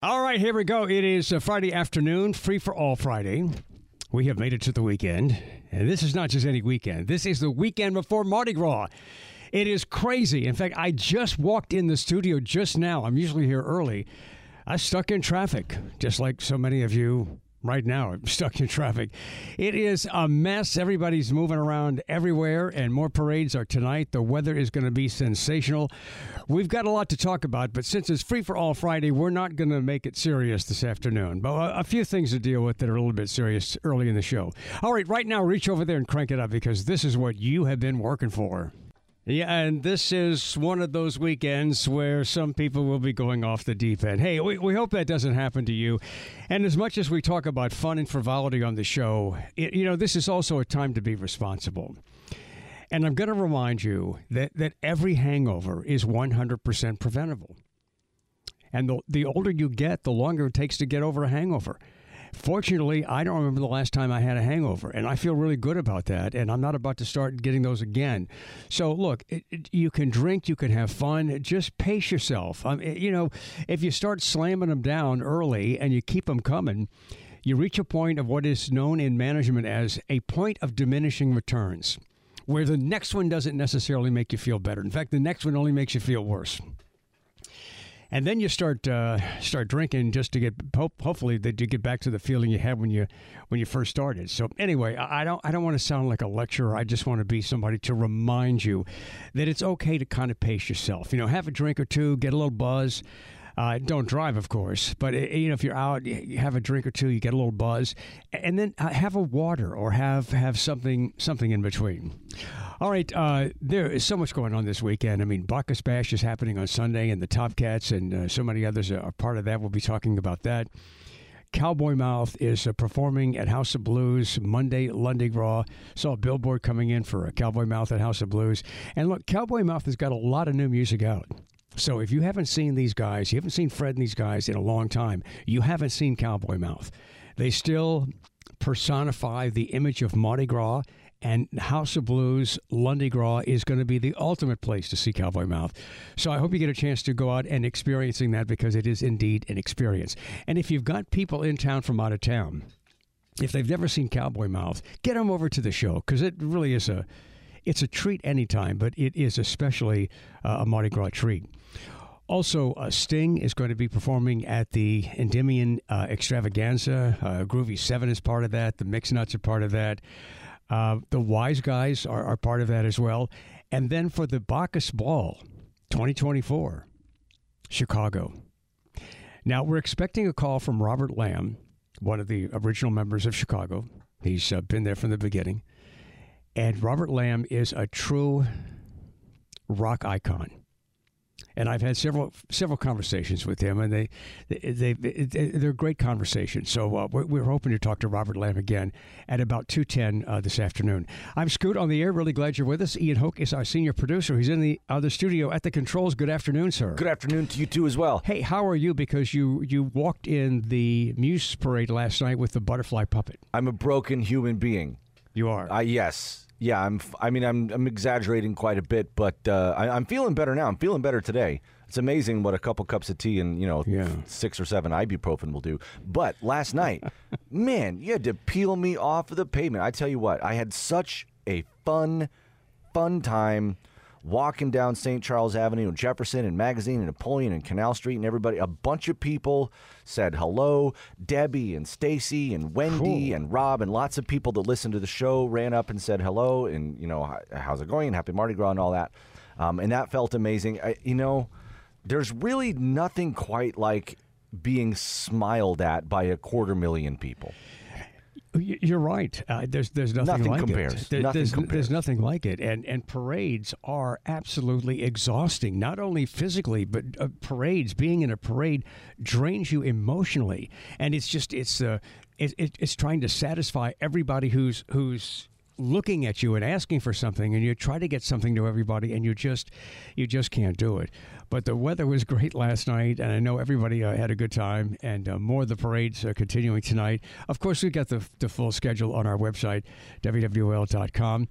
All right, here we go. It is a Friday afternoon, free for all Friday. We have made it to the weekend. And this is not just any weekend, this is the weekend before Mardi Gras. It is crazy. In fact, I just walked in the studio just now. I'm usually here early. I stuck in traffic, just like so many of you right now. I'm stuck in traffic. It is a mess. Everybody's moving around everywhere, and more parades are tonight. The weather is going to be sensational. We've got a lot to talk about, but since it's free for all Friday, we're not going to make it serious this afternoon. But a, few things to deal with that are a little bit serious early in the show. All right, right now, reach over there and crank it up because this is what you have been working for. Yeah, and this is one of those weekends where some people will be going off the deep end. Hey, we, we hope that doesn't happen to you. And as much as we talk about fun and frivolity on the show, it, you know, this is also a time to be responsible. And I'm going to remind you that, that every hangover is 100% preventable. And the, the older you get, the longer it takes to get over a hangover. Fortunately, I don't remember the last time I had a hangover, and I feel really good about that. And I'm not about to start getting those again. So, look, it, it, you can drink, you can have fun. Just pace yourself. Um, it, you know, if you start slamming them down early and you keep them coming, you reach a point of what is known in management as a point of diminishing returns, where the next one doesn't necessarily make you feel better. In fact, the next one only makes you feel worse and then you start uh, start drinking just to get hope, hopefully that you get back to the feeling you had when you when you first started. So anyway, I don't I don't want to sound like a lecturer. I just want to be somebody to remind you that it's okay to kind of pace yourself. You know, have a drink or two, get a little buzz. Uh, don't drive, of course, but uh, you know if you're out, you have a drink or two, you get a little buzz, and then uh, have a water or have have something something in between. All right, uh, there is so much going on this weekend. I mean, Bacchus Bash is happening on Sunday, and the Top Cats and uh, so many others are part of that. We'll be talking about that. Cowboy Mouth is uh, performing at House of Blues Monday, Lundi Gras. Saw a billboard coming in for a Cowboy Mouth at House of Blues. And look, Cowboy Mouth has got a lot of new music out. So if you haven't seen these guys, you haven't seen Fred and these guys in a long time, you haven't seen Cowboy Mouth. They still personify the image of Mardi Gras and House of Blues, Lundi Gras is going to be the ultimate place to see Cowboy Mouth. So I hope you get a chance to go out and experiencing that because it is indeed an experience. And if you've got people in town from out of town, if they've never seen Cowboy Mouth, get them over to the show because it really is a it's a treat anytime, but it is especially uh, a Mardi Gras treat. Also, uh, Sting is going to be performing at the Endymion uh, Extravaganza. Uh, Groovy 7 is part of that. The Mix Nuts are part of that. Uh, the Wise Guys are, are part of that as well. And then for the Bacchus Ball 2024, Chicago. Now, we're expecting a call from Robert Lamm, one of the original members of Chicago. He's uh, been there from the beginning. And Robert Lamm is a true rock icon and I've had several several conversations with him, and they they, they, are great conversations. So uh, we're, we're, hoping to talk to Robert Lamm again at about two ten uh, this afternoon. I'm Scoot on the air. Really glad you're with us. Ian Hoke is our senior producer. He's in the other studio at the controls. Good afternoon, sir. Good afternoon to you too as well. Hey, how are you? Because you you walked in the Muse parade last night with the butterfly puppet. I'm a broken human being. You are. Uh, yes. Yeah, I'm. I mean, I'm. I'm exaggerating quite a bit, but uh, I, am feeling better now. I'm feeling better today. It's amazing what a couple cups of tea and you know yeah. six or seven ibuprofen will do. But last night, man, you had to peel me off of the pavement. I tell you what, I had such a fun, fun time walking down St. Charles Avenue and Jefferson and Magazine and Napoleon and Canal Street and everybody. A bunch of people said hello. Debbie and Stacy and Wendy Cool. and Rob and lots of people that listened to the show ran up and said hello and, you know, how's it going? Happy Mardi Gras and all that. Um, and that felt amazing. I, you know, there's really nothing quite like being smiled at by a quarter million people. You're right. Uh, there's there's nothing, Nothing like compares. it. There- Nothing there's, compares. there's nothing like it. And and parades are absolutely exhausting. Not only physically, but uh, parades. Being in a parade drains you emotionally, and it's just it's uh it, it, it's trying to satisfy everybody who's who's looking at you and asking for something and you try to get something to everybody and you just you just can't do it but the weather was great last night and i know everybody uh, had a good time and uh, more of the parades are continuing tonight of course we've got the, the full schedule on our website wwl.com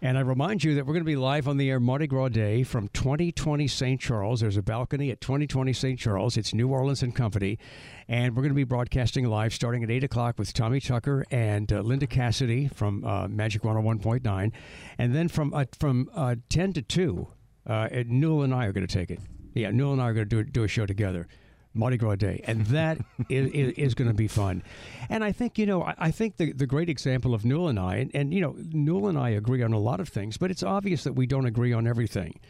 and I remind you that we're going to be live on the air Mardi Gras Day from 2020 St. Charles. There's a balcony at 2020 St. Charles. It's New Orleans and Company. And we're going to be broadcasting live starting at 8 o'clock with Tommy Tucker and uh, Linda Cassidy from uh, Magic 101.9. And then from, uh, from uh, 10 to 2, uh, Newell and I are going to take it. Yeah, Newell and I are going to do, do a show together. Mardi Gras Day, and that is, is, is going to be fun. And I think you know, I, I think the the great example of Newell and I, and, and you know, Newell and I agree on a lot of things, but it's obvious that we don't agree on everything.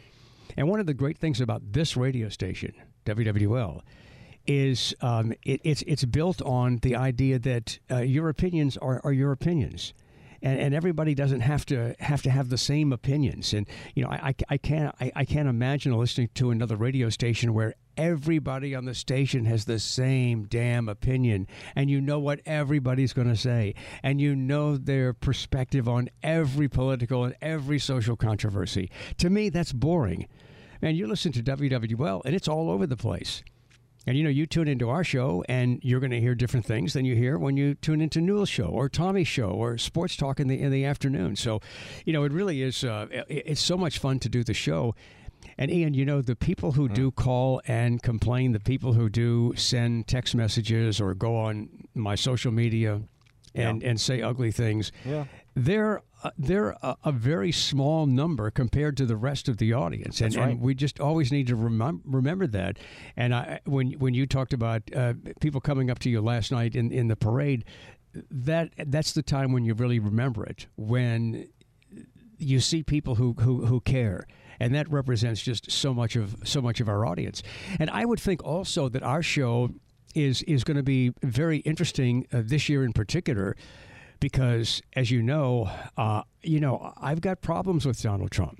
And one of the great things about this radio station, WWL, is um, it, it's it's built on the idea that uh, your opinions are, are your opinions. And, and everybody doesn't have to have to have the same opinions. And you know, I, I, I can't I, I can't imagine listening to another radio station where everybody on the station has the same damn opinion, and you know what everybody's going to say, and you know their perspective on every political and every social controversy. To me, that's boring. Man, you listen to WWL, and it's all over the place. And you know, you tune into our show and you're going to hear different things than you hear when you tune into Newell's show or Tommy's show or Sports Talk in the in the afternoon. So, you know, it really is. Uh, it- it's so much fun to do the show. And Ian, you know, the people who do call and complain, the people who do send text messages or go on my social media and and say ugly things, Yeah. they're uh, they're a, a very small number compared to the rest of the audience, and, right. and we just always need to remem- remember that. And I, when when you talked about uh, people coming up to you last night in, in the parade, that that's the time when you really remember it when you see people who, who, who care and that represents just so much of so much of our audience and i would think also that our show is is going to be very interesting uh, this year in particular because as you know uh, you know i've got problems with donald trump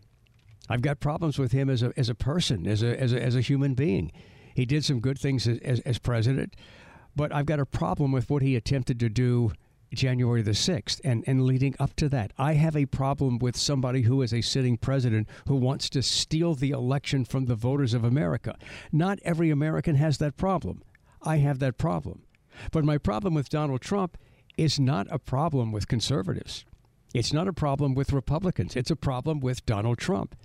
I've got problems with him as a as a person, as a as a, as a human being. He did some good things as, as, as president, but I've got a problem with what he attempted to do January the 6th and, and leading up to that. I have a problem with somebody who is a sitting president who wants to steal the election from the voters of America. Not every American has that problem. I have that problem. But my problem with Donald Trump is not a problem with conservatives. It's not a problem with Republicans. It's a problem with Donald Trump.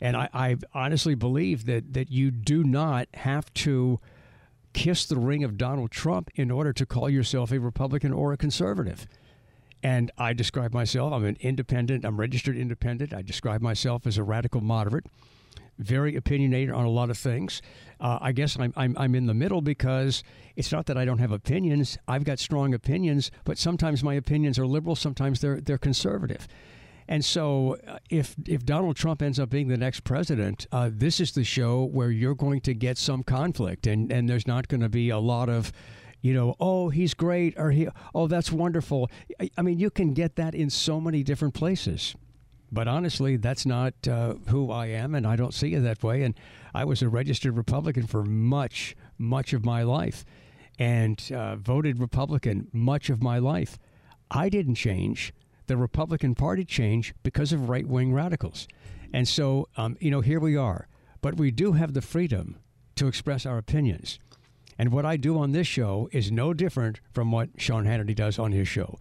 And I, I honestly believe that, that you do not have to kiss the ring of Donald Trump in order to call yourself a Republican or a conservative. And I describe myself, I'm an independent, I'm registered independent. I describe myself as a radical moderate, very opinionated on a lot of things. Uh, I guess I'm, I'm, I'm in the middle because it's not that I don't have opinions. I've got strong opinions, but sometimes my opinions are liberal, sometimes they're, they're conservative. And so, uh, if if Donald Trump ends up being the next president, uh, this is the show where you're going to get some conflict, and and there's not going to be a lot of, you know, oh he's great or he oh that's wonderful. I, I mean, you can get that in so many different places. But honestly, that's not uh, who I am, and I don't see it that way. And I was a registered Republican for much, much of my life, and uh, voted Republican much of my life. I didn't change. The Republican Party changed because of right wing radicals. And so, um, you know, here we are. But we do have the freedom to express our opinions. And what I do on this show is no different from what Sean Hannity does on his show.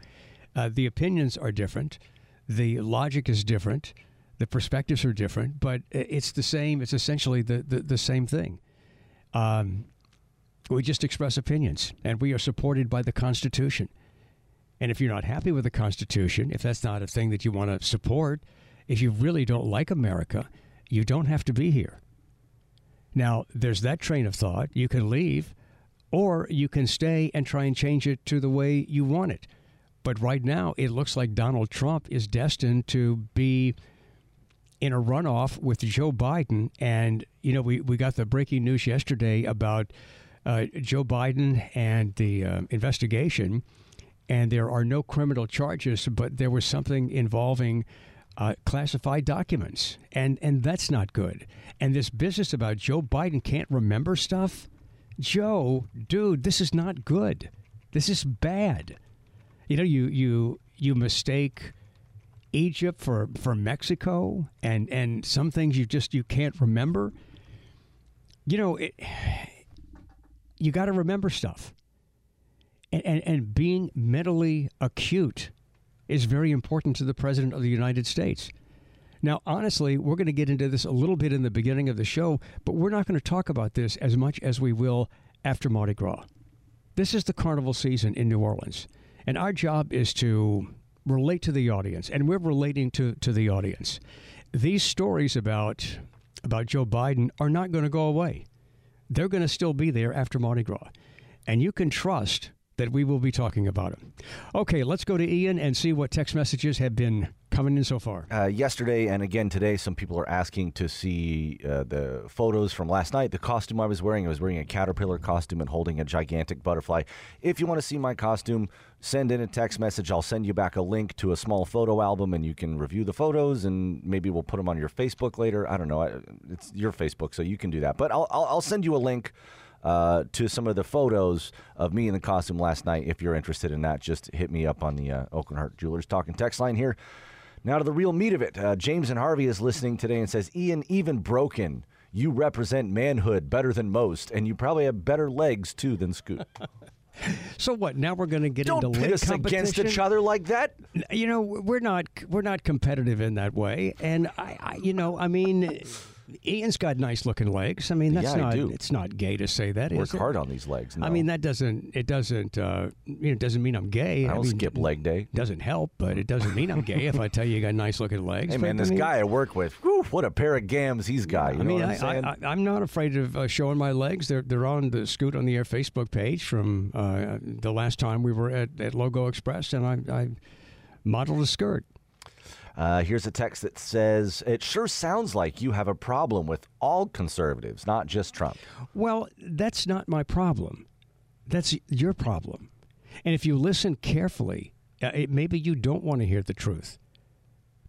Uh, the opinions are different, the logic is different, the perspectives are different, but it's the same. It's essentially the, the, the same thing. Um, we just express opinions, and we are supported by the Constitution. And if you're not happy with the Constitution, if that's not a thing that you want to support, if you really don't like America, you don't have to be here. Now, there's that train of thought. You can leave, or you can stay and try and change it to the way you want it. But right now, it looks like Donald Trump is destined to be in a runoff with Joe Biden. And, you know, we, we got the breaking news yesterday about uh, Joe Biden and the uh, investigation. And there are no criminal charges, but there was something involving uh, classified documents. And, and that's not good. And this business about Joe Biden can't remember stuff. Joe, dude, this is not good. This is bad. You know, you you you mistake Egypt for for Mexico, and and some things you just you can't remember. You know, it, you got to remember stuff, and, and and being mentally acute is very important to the president of the United States. Now, honestly, we're going to get into this a little bit in the beginning of the show, but we're not going to talk about this as much as we will after Mardi Gras. This is the carnival season in New Orleans. And our job is to relate to the audience, and we're relating to, to the audience. These stories about about Joe Biden are not going to go away. They're going to still be there after Mardi Gras. And you can trust that we will be talking about it. Okay, let's go to Ian and see what text messages have been coming in so far. Uh, yesterday and again today, some people are asking to see uh, the photos from last night. The costume I was wearing, I was wearing a caterpillar costume and holding a gigantic butterfly. If you want to see my costume, send in a text message. I'll send you back a link to a small photo album and you can review the photos and maybe we'll put them on your Facebook later. I don't know. It's your Facebook, so you can do that. But I'll, I'll, I'll send you a link uh, to some of the photos of me in the costume last night. If you're interested in that, just hit me up on the uh, Aucoin Hart Jewelers Talking text line here. Now to the real meat of it. Uh, James and Harvey is listening today and says, Ian, even broken, you represent manhood better than most, and you probably have better legs too than Scoot. So what? Now we're going to get Don't into pit us against each other like that. You know, we're not we're not competitive in that way. And I, I you know, I mean, Ian's got nice looking legs. I mean, that's Yeah, I not it's not gay to say that, Work hard on these legs. I mean, that doesn't it doesn't uh, you know it doesn't mean I'm gay. I don't mean, skip leg day. Doesn't help, but it doesn't mean I'm gay if I tell you you got nice looking legs. Hey But, man, I this mean- guy I work with, whew, what a pair of gams he's got. You I know mean, I? I, I, I'm not afraid of uh, showing my legs. They're they're on the Scoot on the Air Facebook page from uh, the last time we were at, at Logo Express, and I, I modeled a skirt. Uh, here's a text that says, It sure sounds like you have a problem with all conservatives, not just Trump. Well, that's not my problem. That's your problem. And if you listen carefully, uh, it, maybe you don't want to hear the truth.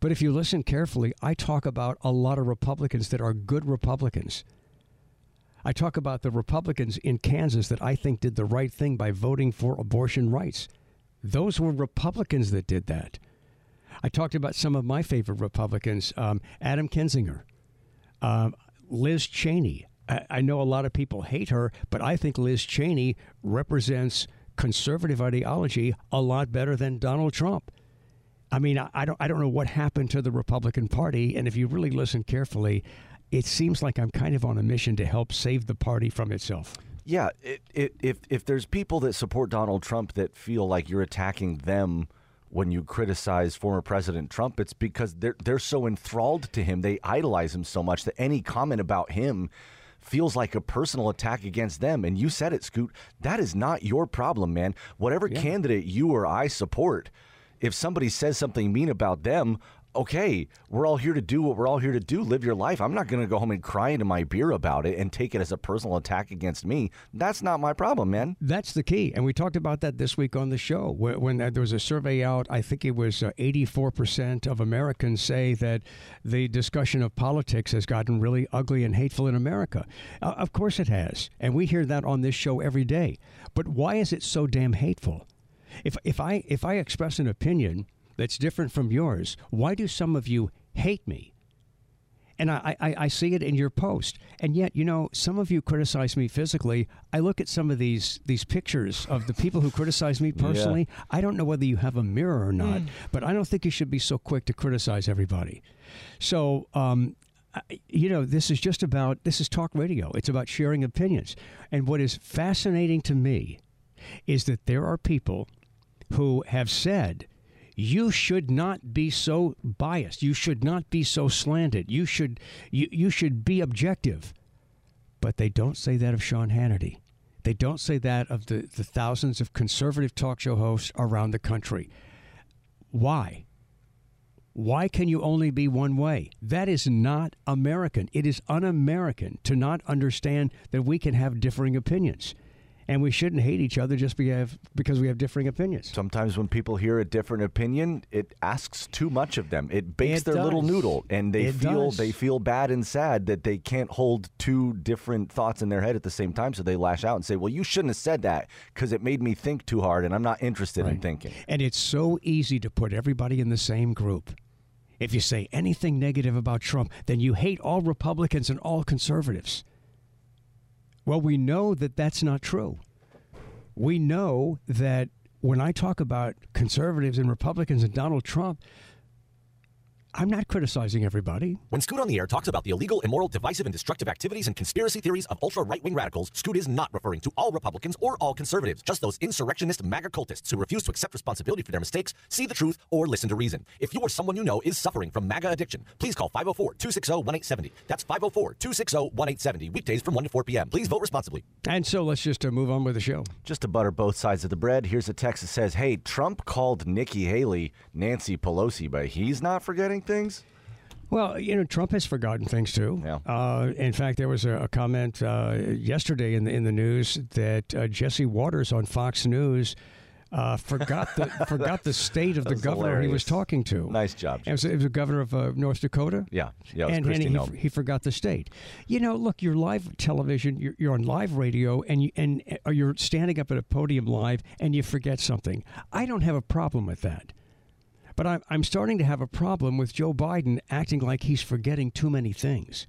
But if you listen carefully, I talk about a lot of Republicans that are good Republicans. I talk about the Republicans in Kansas that I think did the right thing by voting for abortion rights. Those were Republicans that did that. I talked about some of my favorite Republicans um, Adam Kinzinger, um, Liz Cheney. I, I know a lot of people hate her, but I think Liz Cheney represents conservative ideology a lot better than Donald Trump. I mean, I, I don't, I don't know what happened to the Republican Party, and if you really listen carefully, it seems like I'm kind of on a mission to help save the party from itself. Yeah, it, it, if, if there's people that support Donald Trump that feel like you're attacking them when you criticize former President Trump, it's because they're, they're so enthralled to him. They idolize him so much that any comment about him feels like a personal attack against them. And you said it, Scoot. That is not your problem, man. Whatever candidate you or I support, if somebody says something mean about them, okay, we're all here to do what we're all here to do. Live your life. I'm not going to go home and cry into my beer about it and take it as a personal attack against me. That's not my problem, man. That's the key. And we talked about that this week on the show when, when there was a survey out. I think it was uh, 84% of Americans say that the discussion of politics has gotten really ugly and hateful in America. Uh, of course it has. And we hear that on this show every day. But why is it so damn hateful? If, if, I, if I express an opinion that's different from yours, why do some of you hate me? And I, I, I see it in your post. And yet, you know, some of you criticize me physically. I look at some of these these pictures of the people who criticize me personally. I don't know whether you have a mirror or not, but I don't think you should be so quick to criticize everybody. So, um, I- you know, this is just about this is talk radio. It's about sharing opinions. And what is fascinating to me is that there are people who have said you should not be so biased. You should not be so slanted. You should you, you should be objective. But they don't say that of Sean Hannity. They don't say that of the, the thousands of conservative talk show hosts around the country. Why? Why can you only be one way? That is not American. It is un American to not understand that we can have differing opinions and we shouldn't hate each other just because we have differing opinions. Sometimes when people hear a different opinion, it asks too much of them. It bakes it their does. little noodle, and they it feel does. they feel bad and sad that they can't hold two different thoughts in their head at the same time. So they lash out and say, "Well, you shouldn't have said that because it made me think too hard, and I'm not interested right. in thinking." And it's so easy to put everybody in the same group. If you say anything negative about Trump, then you hate all Republicans and all conservatives. Well, we know that that's not true. We know that when I talk about conservatives and Republicans and Donald Trump, I'm not criticizing everybody. When Scoot on the Air talks about the illegal, immoral, divisive, and destructive activities and conspiracy theories of ultra right wing radicals, Scoot is not referring to all Republicans or all conservatives, just those insurrectionist MAGA cultists who refuse to accept responsibility for their mistakes, see the truth, or listen to reason. If you or someone you know is suffering from MAGA addiction, please call 504 260 1870. That's 504 260 1870, weekdays from 1 to 4 p.m. Please vote responsibly. And so let's just uh, move on with the show. Just to butter both sides of the bread, here's a text that says, Hey, Trump called Nikki Haley Nancy Pelosi, but he's not forgetting things? Well, you know, Trump has forgotten things too. Yeah. Uh, in fact, there was a, a comment uh, yesterday in the in the news that uh, Jesse Watters on Fox News. Uh, forgot the forgot the state of the governor hilarious. he was talking to. Nice job. It was, it was, the governor of uh, North Dakota. Yeah, yeah. and, and he, he, forgot the state. You know, look, you're live television, you're, you're on live radio, and you, and or you're standing up at a podium live, and you forget something. I don't have a problem with that. But I'm, I'm starting to have a problem with Joe Biden acting like he's forgetting too many things.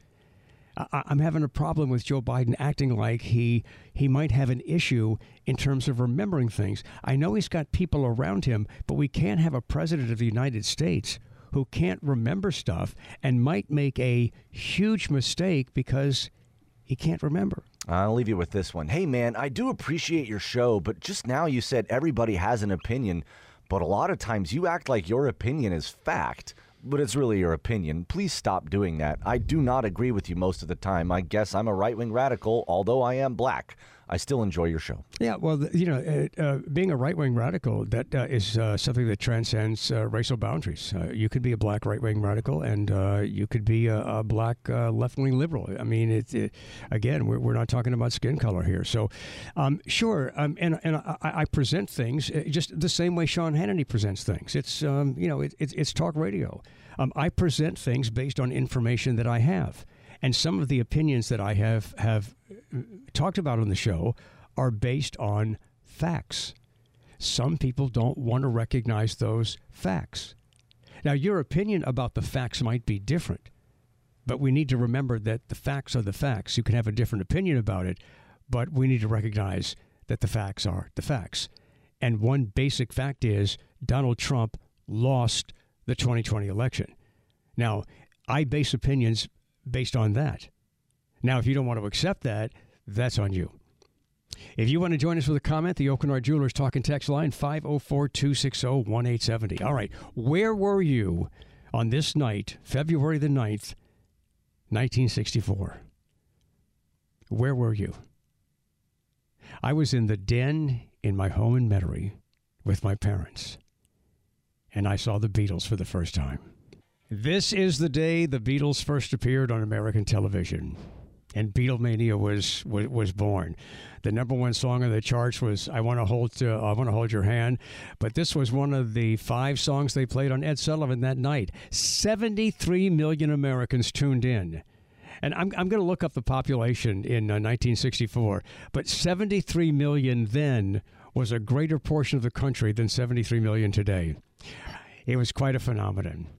I, I'm having a problem with Joe Biden acting like he he might have an issue in terms of remembering things. I know he's got people around him, but we can't have a president of the United States who can't remember stuff and might make a huge mistake because he can't remember. I'll leave you with this one. Hey, man, I do appreciate your show, but just now you said everybody has an opinion. But a lot of times you act like your opinion is fact, but it's really your opinion. Please stop doing that. I do not agree with you most of the time. I guess I'm a right wing radical, although I am black. I still enjoy your show. Yeah, well, you know, uh, uh, being a right wing radical that uh, is uh, something that transcends racial boundaries. You could be a black right wing radical, and you could be a, a black left wing liberal. I mean, it, it, again, we're, we're not talking about skin color here. So, um, sure, um, and and I, I, present things just the same way Sean Hannity presents things. It's um, you know, it, it's talk radio. Um, I present things based on information that I have. And some of the opinions that I have have uh, talked about on the show are based on facts. Some people don't want to recognize those facts. Now, your opinion about the facts might be different, but we need to remember that the facts are the facts. You can have a different opinion about it, but we need to recognize that the facts are the facts. And one basic fact is Donald Trump lost the 2020 election. Now, I base opinions based on that. Now, if you don't want to accept that, that's on you. If you want to join us with a comment, the Aucoin Hart Jewelers Talking Text line 504 260 1870. All right, where were you on this night, February the 9th, 1964? Where were you? I was in the den in my home in Metairie with my parents, and I saw the Beatles for the first time. This is the day the Beatles first appeared on American television, and Beatlemania was, was was born. The number one song on the charts was "I Want to Hold uh, I Want to Hold Your Hand," but this was one of the five songs they played on Ed Sullivan that night. Seventy-three million Americans tuned in. And I'm, I'm going to look up the population in uh, 1964, but 73 million then was a greater portion of the country than 73 million today. It was quite a phenomenon.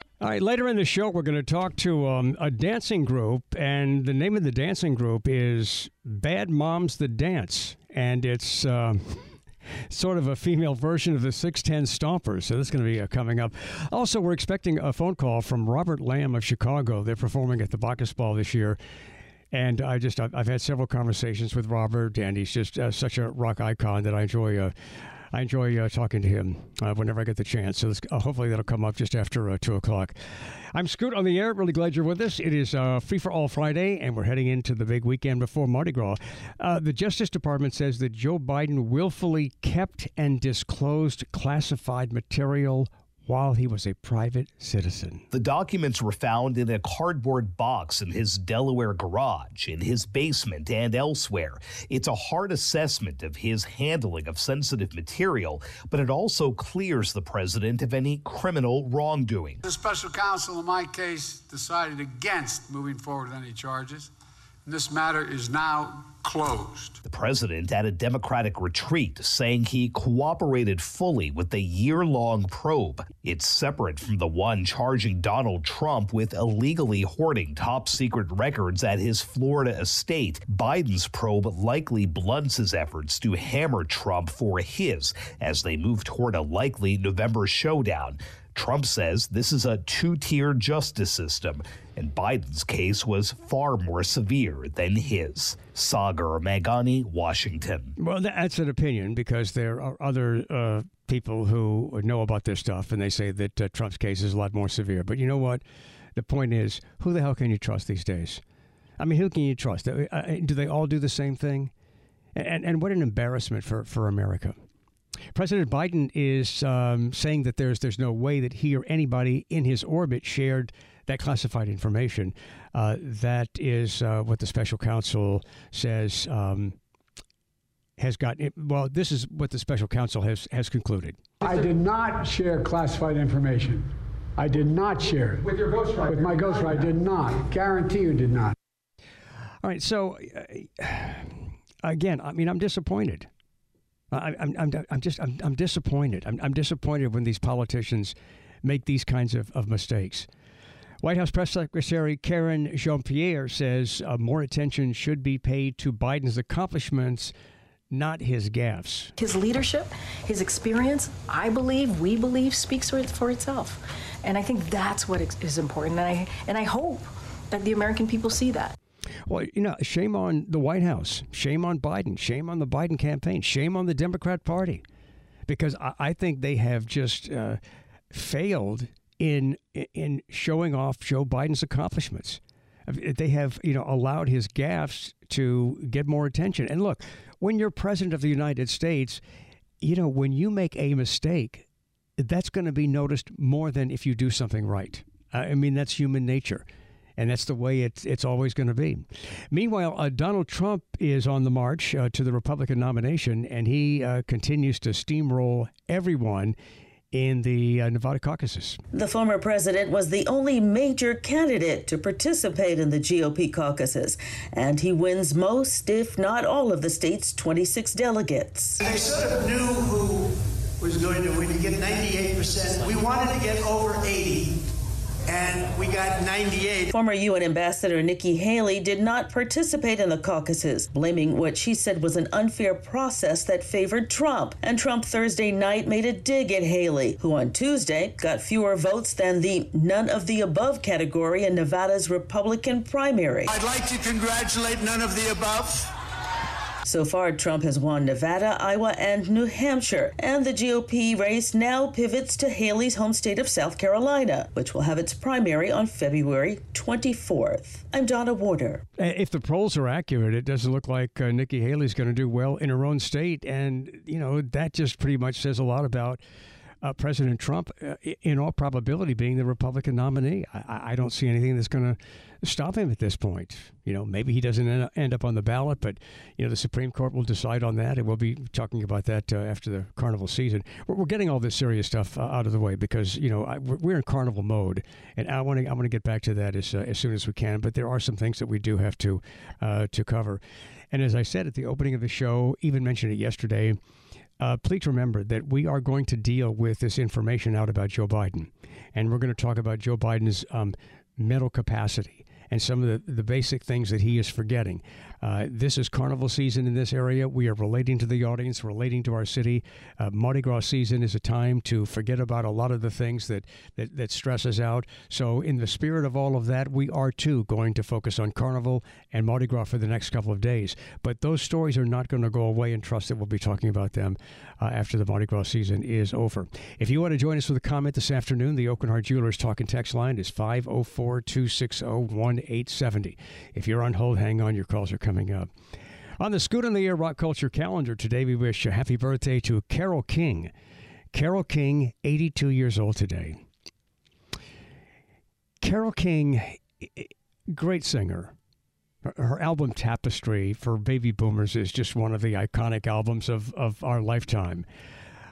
All right, later in the show, we're going to talk to um, a dancing group, and the name of the dancing group is Bad Moms the Dance, and it's. Uh, sort of a female version of the 610 Stompers. So that's going to be uh, coming up. Also, we're expecting a phone call from Robert Lamm of Chicago. They're performing at the Bacchus Ball this year. And I just, I've, I've had several conversations with Robert, and he's just uh, such a rock icon that I enjoy uh, I enjoy uh, talking to him uh, whenever I get the chance. So uh, hopefully that'll come up just after uh, 2 o'clock. I'm Scoot on the air. Really glad you're with us. It is uh, Free for All Friday, and we're heading into the big weekend before Mardi Gras. Uh, the Justice Department says that Joe Biden willfully kept and disclosed classified material while he was a private citizen. The documents were found in a cardboard box in his Delaware garage, in his basement, and elsewhere. It's a hard assessment of his handling of sensitive material, but it also clears the president of any criminal wrongdoing. The special counsel in my case decided against moving forward with any charges. This matter is now closed. The president at a Democratic retreat saying he cooperated fully with the year long probe. It's separate from the one charging Donald Trump with illegally hoarding top secret records at his Florida estate. Biden's probe likely blunts his efforts to hammer Trump for his as they move toward a likely November showdown. Trump says this is a two tier justice system, and Biden's case was far more severe than his. Sagar Meghani, Washington. Well, that's an opinion because there are other uh, people who know about this stuff, and they say that uh, Trump's case is a lot more severe. But you know what? The point is, who the hell can you trust these days? I mean, who can you trust? Uh, uh do they all do the same thing? And, and what an embarrassment for, for America. President Biden is um, saying that there's there's no way that he or anybody in his orbit shared that classified information. Uh, that is uh, what the special counsel says um, has got. Well, this is what the special counsel has has concluded. I did not share classified information. I did not share it with your ghostwriter. With my ghostwriter, I did not. Guarantee you, did not. All right. So, uh, again, I mean, I'm disappointed. I, am I'm, I'm just, I'm, I'm disappointed. I'm, I'm disappointed when these politicians make these kinds of, of mistakes. White House Press Secretary Karine Jean-Pierre says uh, more attention should be paid to Biden's accomplishments, not his gaffes. His leadership, his experience, I believe, we believe, speaks for itself. And I think that's what is important. And I, and I hope that the American people see that. Well, you know, shame on the White House, shame on Biden, shame on the Biden campaign, shame on the Democrat Party, because I, I think they have just uh, failed in in showing off Joe Biden's accomplishments. They have, you know, allowed his gaffes to get more attention. And look, when you're president of the United States, you know, when you make a mistake, that's going to be noticed more than if you do something right. I mean, that's human nature and that's the way it's it's always going to be. Meanwhile, uh, Donald Trump is on the march uh, to the Republican nomination, and he uh, continues to steamroll everyone in the uh, Nevada caucuses. The former president was the only major candidate to participate in the GOP caucuses, and he wins most, if not all, of the state's 26 delegates. They sort of knew who was going to win. You get 98%. We wanted to get over 80. And we got 98. Former UN Ambassador Nikki Haley did not participate in the caucuses, blaming what she said was an unfair process that favored Trump. And Trump Thursday night made a dig at Haley, who on Tuesday got fewer votes than the none of the above category in Nevada's Republican primary. I'd like to congratulate none of the above. So far, Trump has won Nevada, Iowa, and New Hampshire, and the GOP race now pivots to Haley's home state of South Carolina, which will have its primary on February 24th. I'm Donna Warder. If the polls are accurate, it doesn't look like uh, Nikki Haley's going to do well in her own state, and you know that just pretty much says a lot about uh, President Trump, uh, in all probability, being the Republican nominee. I, I don't see anything that's going to stop him at this point. You know, maybe he doesn't end up on the ballot, but you know the Supreme Court will decide on that, and we'll be talking about that uh, after the carnival season. We're, we're, getting all this serious stuff uh, out of the way because you know I, we're in carnival mode, and I want to I want to get back to that as uh, as soon as we can. But there are some things that we do have to uh, to cover, and as I said at the opening of the show, even mentioned it yesterday. Uh, please remember that we are going to deal with this information out about Joe Biden. And we're going to talk about Joe Biden's um, mental capacity and some of the, the basic things that he is forgetting. Uh, this is carnival season in this area. We are relating to the audience, relating to our city. Uh, Mardi Gras season is a time to forget about a lot of the things that, that, that stress us out. So, in the spirit of all of that, we are too going to focus on carnival and Mardi Gras for the next couple of days. But those stories are not going to go away, and trust that we'll be talking about them uh, after the Mardi Gras season is over. If you want to join us with a comment this afternoon, the Aucoin Hart Jewelers talking text line is 504 260 1870. If you're on hold, hang on, your calls are coming coming up. On the Scoot on the Air Rock Culture calendar today, we wish a happy birthday to Carole King. Carole King, 82 years old today. Carole King, great singer. Her album Tapestry for baby boomers is just one of the iconic albums of, of our lifetime.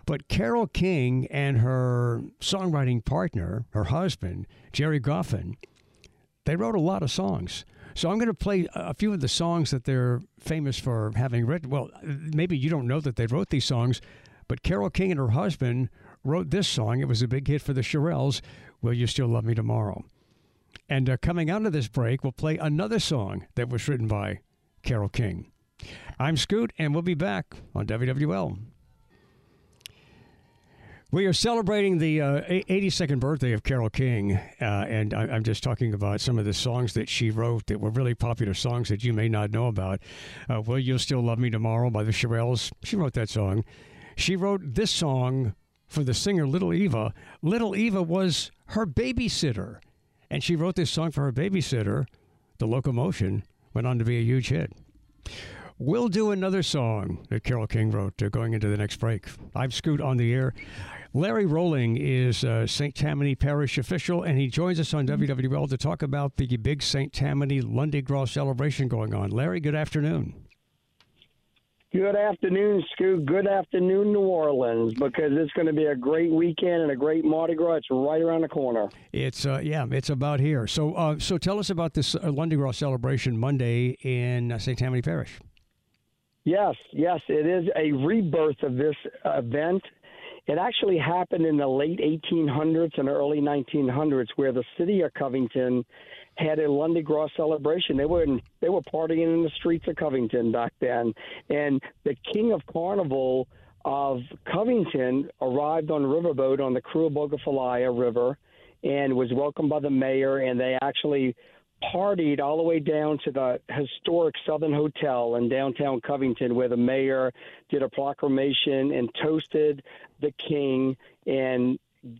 But Carole King and her songwriting partner, her husband, Gerry Goffin, they wrote a lot of songs. So I'm going to play a few of the songs that they're famous for having written. Well, maybe you don't know that they wrote these songs, but Carole King and her husband wrote this song. It was a big hit for the Shirelles, Will You Still Love Me Tomorrow? And uh, coming out of this break, we'll play another song that was written by Carole King. I'm Scoot, and we'll be back on WWL. We are celebrating the uh, 82nd birthday of Carole King, uh, and I, am just talking about some of the songs that she wrote that were really popular songs that you may not know about. Uh, Will You Still Love Me Tomorrow by the Shirelles? She wrote that song. She wrote this song for the singer Little Eva. Little Eva was her babysitter, and she wrote this song for her babysitter. The Locomotion went on to be a huge hit. We'll do another song that Carole King wrote uh, going into the next break. I'm Scoot on the air. Larry Rolling is a St. Tammany Parish official, and he joins us on WWL to talk about the big St. Tammany Lundi Gras celebration going on. Larry, good afternoon. Good afternoon, Scoot. Good afternoon, New Orleans, because it's going to be a great weekend and a great Mardi Gras. It's right around the corner. It's uh, yeah, it's about here. So, uh, so tell us about this uh, Lundi Gras celebration Monday in uh, St. Tammany Parish. Yes, yes, it is a rebirth of this event it actually happened in the late 1800s and early 1900s, where the city of Covington had a Gras celebration. They were in, they were partying in the streets of Covington back then, and the king of carnival of Covington arrived on a riverboat on the Cuyahoga River and was welcomed by the mayor, and they actually partied all the way down to the historic Southern Hotel in downtown Covington, where the mayor did a proclamation and toasted the king and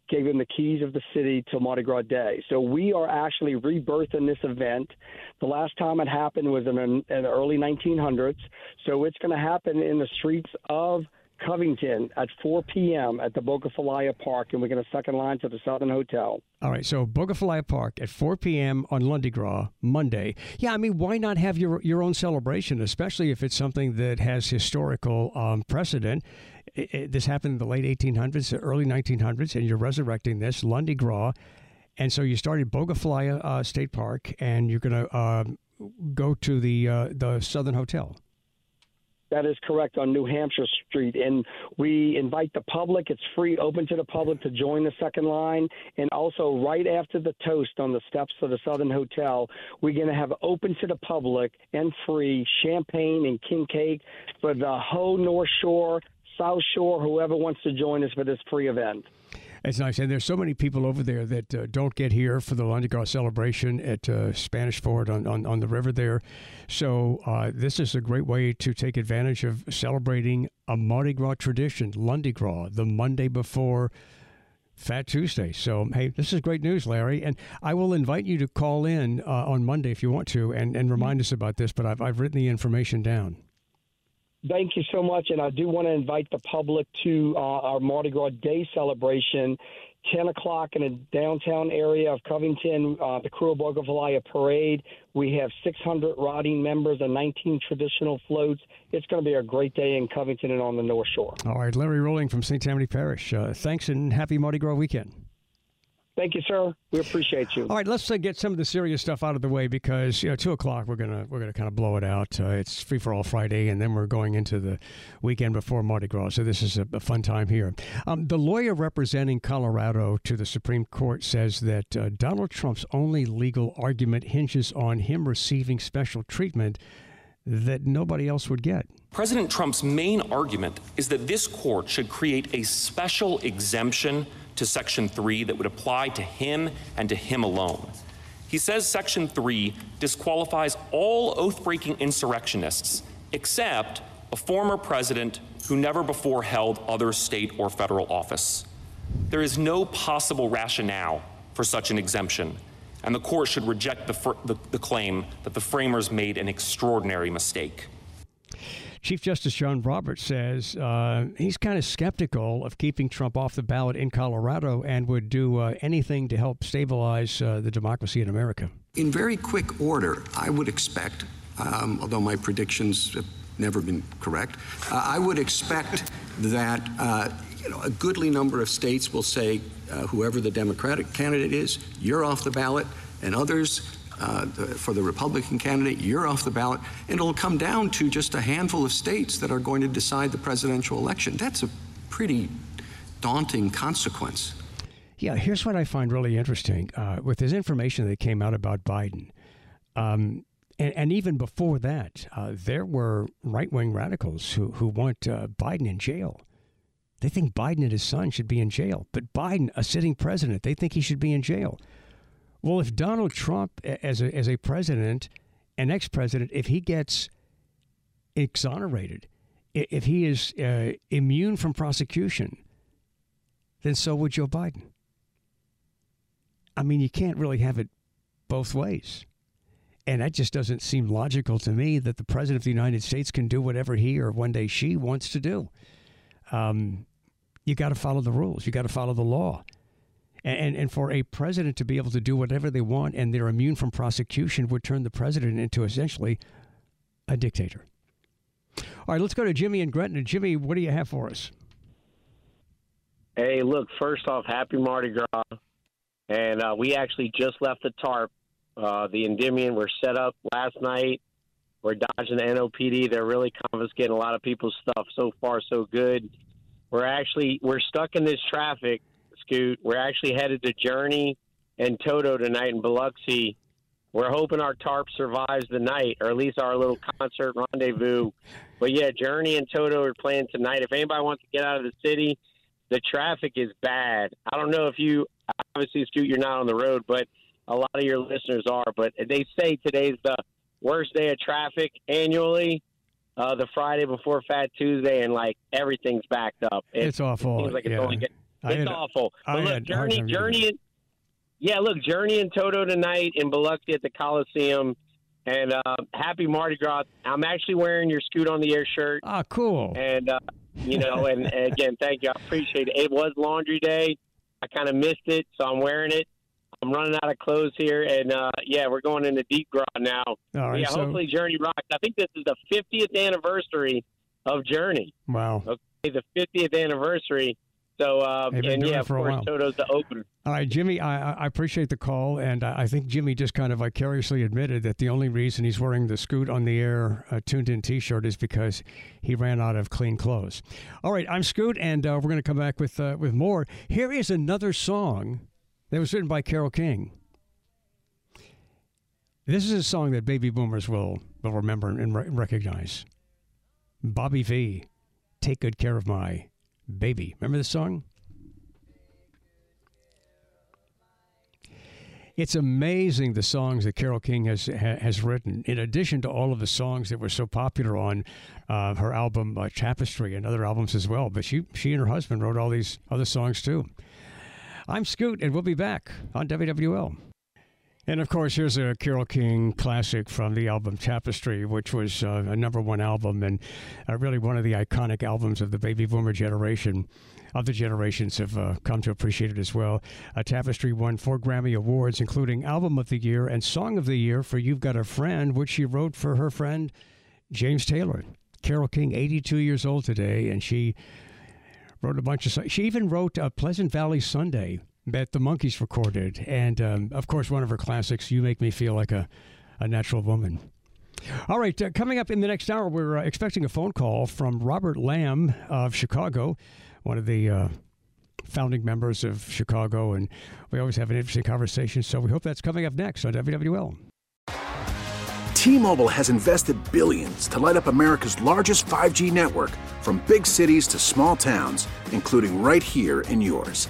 gave him the keys of the city to Mardi Gras Day. So we are actually rebirthing this event. The last time it happened was in, in the early 1900s. So it's going to happen in the streets of Covington at 4 p.m. at the Bogue Falaya Park, and we're going to second line to the Southern Hotel. All right, so Bogue Falaya Park at 4 p.m. on Lundi Gras, Monday. Yeah, I mean, why not have your your own celebration, especially if it's something that has historical um, precedent? It, it, this happened in the late 1800s, the early 1900s, and you're resurrecting this Lundi Gras. And so you started Bogue Falaya uh, State Park, and you're going to uh, go to the uh, the Southern Hotel. That is correct on New Hampshire Street. And we invite the public. It's free, open to the public to join the second line. And also, right after the toast on the steps of the Southern Hotel, we're going to have open to the public and free champagne and king cake for the whole North Shore, South Shore, whoever wants to join us for this free event. It's nice, and there's so many people over there that uh, don't get here for the Lundi Gras celebration at uh, Spanish Fort on, on, on, the river there. So uh, this is a great way to take advantage of celebrating a Mardi Gras tradition, Lundi Gras, the Monday before Fat Tuesday. So hey, this is great news, Larry, and I will invite you to call in uh, on Monday if you want to and, and remind us about this. But I've I've written the information down. Thank you so much. And I do want to invite the public to uh, our Mardi Gras Day celebration, 10 o'clock in the downtown area of Covington, uh, the Krewe Bogue Falaya Parade. We have 600 riding members and 19 traditional floats. It's going to be a great day in Covington and on the North Shore. All right, Larry Rolling from St. Tammany Parish. Uh, thanks and happy Mardi Gras weekend. Thank you, sir. We appreciate you. All right, let's uh, get some of the serious stuff out of the way because you know two o'clock we're gonna we're gonna kind of blow it out. Uh, it's free for all Friday, and then we're going into the weekend before Mardi Gras. So this is a, a fun time here. Um, the lawyer representing Colorado to the Supreme Court says that uh, Donald Trump's only legal argument hinges on him receiving special treatment that nobody else would get. President Trump's main argument is that this court should create a special exemption to Section 3 that would apply to him and to him alone. He says Section 3 disqualifies all oath breaking insurrectionists except a former president who never before held other state or federal office. There is no possible rationale for such an exemption, and the court should reject the, the, the claim that the framers made an extraordinary mistake. Chief Justice John Roberts says uh, he's kind of skeptical of keeping Trump off the ballot in Colorado and would do uh, anything to help stabilize uh, the democracy in America. In very quick order, I would expect, um, although my predictions have never been correct, uh, I would expect that uh, you know, a goodly number of states will say, uh, whoever the Democratic candidate is, you're off the ballot, and others uh, for the Republican candidate, you're off the ballot, and it'll come down to just a handful of states that are going to decide the presidential election. That's a pretty daunting consequence. Yeah, here's what I find really interesting uh, with this information that came out about Biden. Um, and, and, even before that, uh, there were right wing radicals who, who want uh, Biden in jail. They think Biden and his son should be in jail. But Biden, a sitting president, they think he should be in jail. Well, if Donald Trump, as a, as a president, an ex president, if he gets exonerated, if he is uh, immune from prosecution, then so would Joe Biden. I mean, you can't really have it both ways. And that just doesn't seem logical to me that the president of the United States can do whatever he or one day she wants to do. Um, you got to follow the rules, you got to follow the law. And, and for a president to be able to do whatever they want and they're immune from prosecution would turn the president into essentially a dictator. All right, let's go to Jimmy and Gretna. Jimmy, what do you have for us? Hey, look, first off, happy Mardi Gras. And uh, we actually just left the TARP. Uh, the Endymion were set up last night. We're dodging the NOPD. They're really confiscating a lot of people's stuff. So far, so good. We're actually we're stuck in this traffic Scoot. We're actually headed to Journey and Toto tonight in Biloxi. We're hoping our tarp survives the night, or at least our little concert rendezvous. But yeah, Journey and Toto are playing tonight. If anybody wants to get out of the city, the traffic is bad. I don't know if you, obviously, Scoot, you're not on the road, but a lot of your listeners are. But they say today's the worst day of traffic annually. Uh, the Friday before Fat Tuesday, and like everything's backed up. It, it's awful. It seems like it's yeah. only get, it's had, awful. I but look, Journey, Journey, and, yeah, look, Journey and Toto tonight in Biloxi at the Coliseum. And uh, happy Mardi Gras. I'm actually wearing your Scoot on the Air shirt. Ah, cool. And, uh, you know, and, and again, thank you. I appreciate it. It was laundry day. I kind of missed it, so I'm wearing it. I'm running out of clothes here, and uh, yeah, we're going into deep gras now. All right, yeah, so... hopefully Journey rocks. I think this is the 50th anniversary of Journey. Wow. Okay, the 50th anniversary. So um, and yeah, of for a course, while. Toto's the opener. All right, Jimmy, I, I appreciate the call, and I think Jimmy just kind of vicariously admitted that the only reason he's wearing the Scoot on the Air uh, tuned in t shirt is because he ran out of clean clothes. All right, I'm Scoot, and uh, we're going to come back with, uh, with more. Here is another song that was written by Carole King. This is a song that baby boomers will, will remember and re- recognize. Bobby Vee, Take Good Care of My Baby. Remember this song? It's amazing the songs that Carole King has ha, has written. In addition to all of the songs that were so popular on uh, her album uh, Tapestry and other albums as well, but she she and her husband wrote all these other songs too. I'm Scoot, and we'll be back on WWL. And of course, here's a Carole King classic from the album Tapestry, which was uh, a number one album and uh, really one of the iconic albums of the baby boomer generation. Other generations have uh, come to appreciate it as well. Uh, Tapestry won four Grammy Awards, including Album of the Year and Song of the Year for You've Got a Friend, which she wrote for her friend James Taylor. Carole King, 82 years old today, and she wrote a bunch of songs. She even wrote uh, Pleasant Valley Sunday that the Monkees recorded. And um, of course, one of her classics, You Make Me Feel Like a, a Natural Woman. All right, uh, coming up in the next hour, we're uh, expecting a phone call from Robert Lamm of Chicago, one of the uh, founding members of Chicago. And we always have an interesting conversation. So we hope that's coming up next on WWL. T-Mobile has invested billions to light up America's largest 5G network from big cities to small towns, including right here in yours.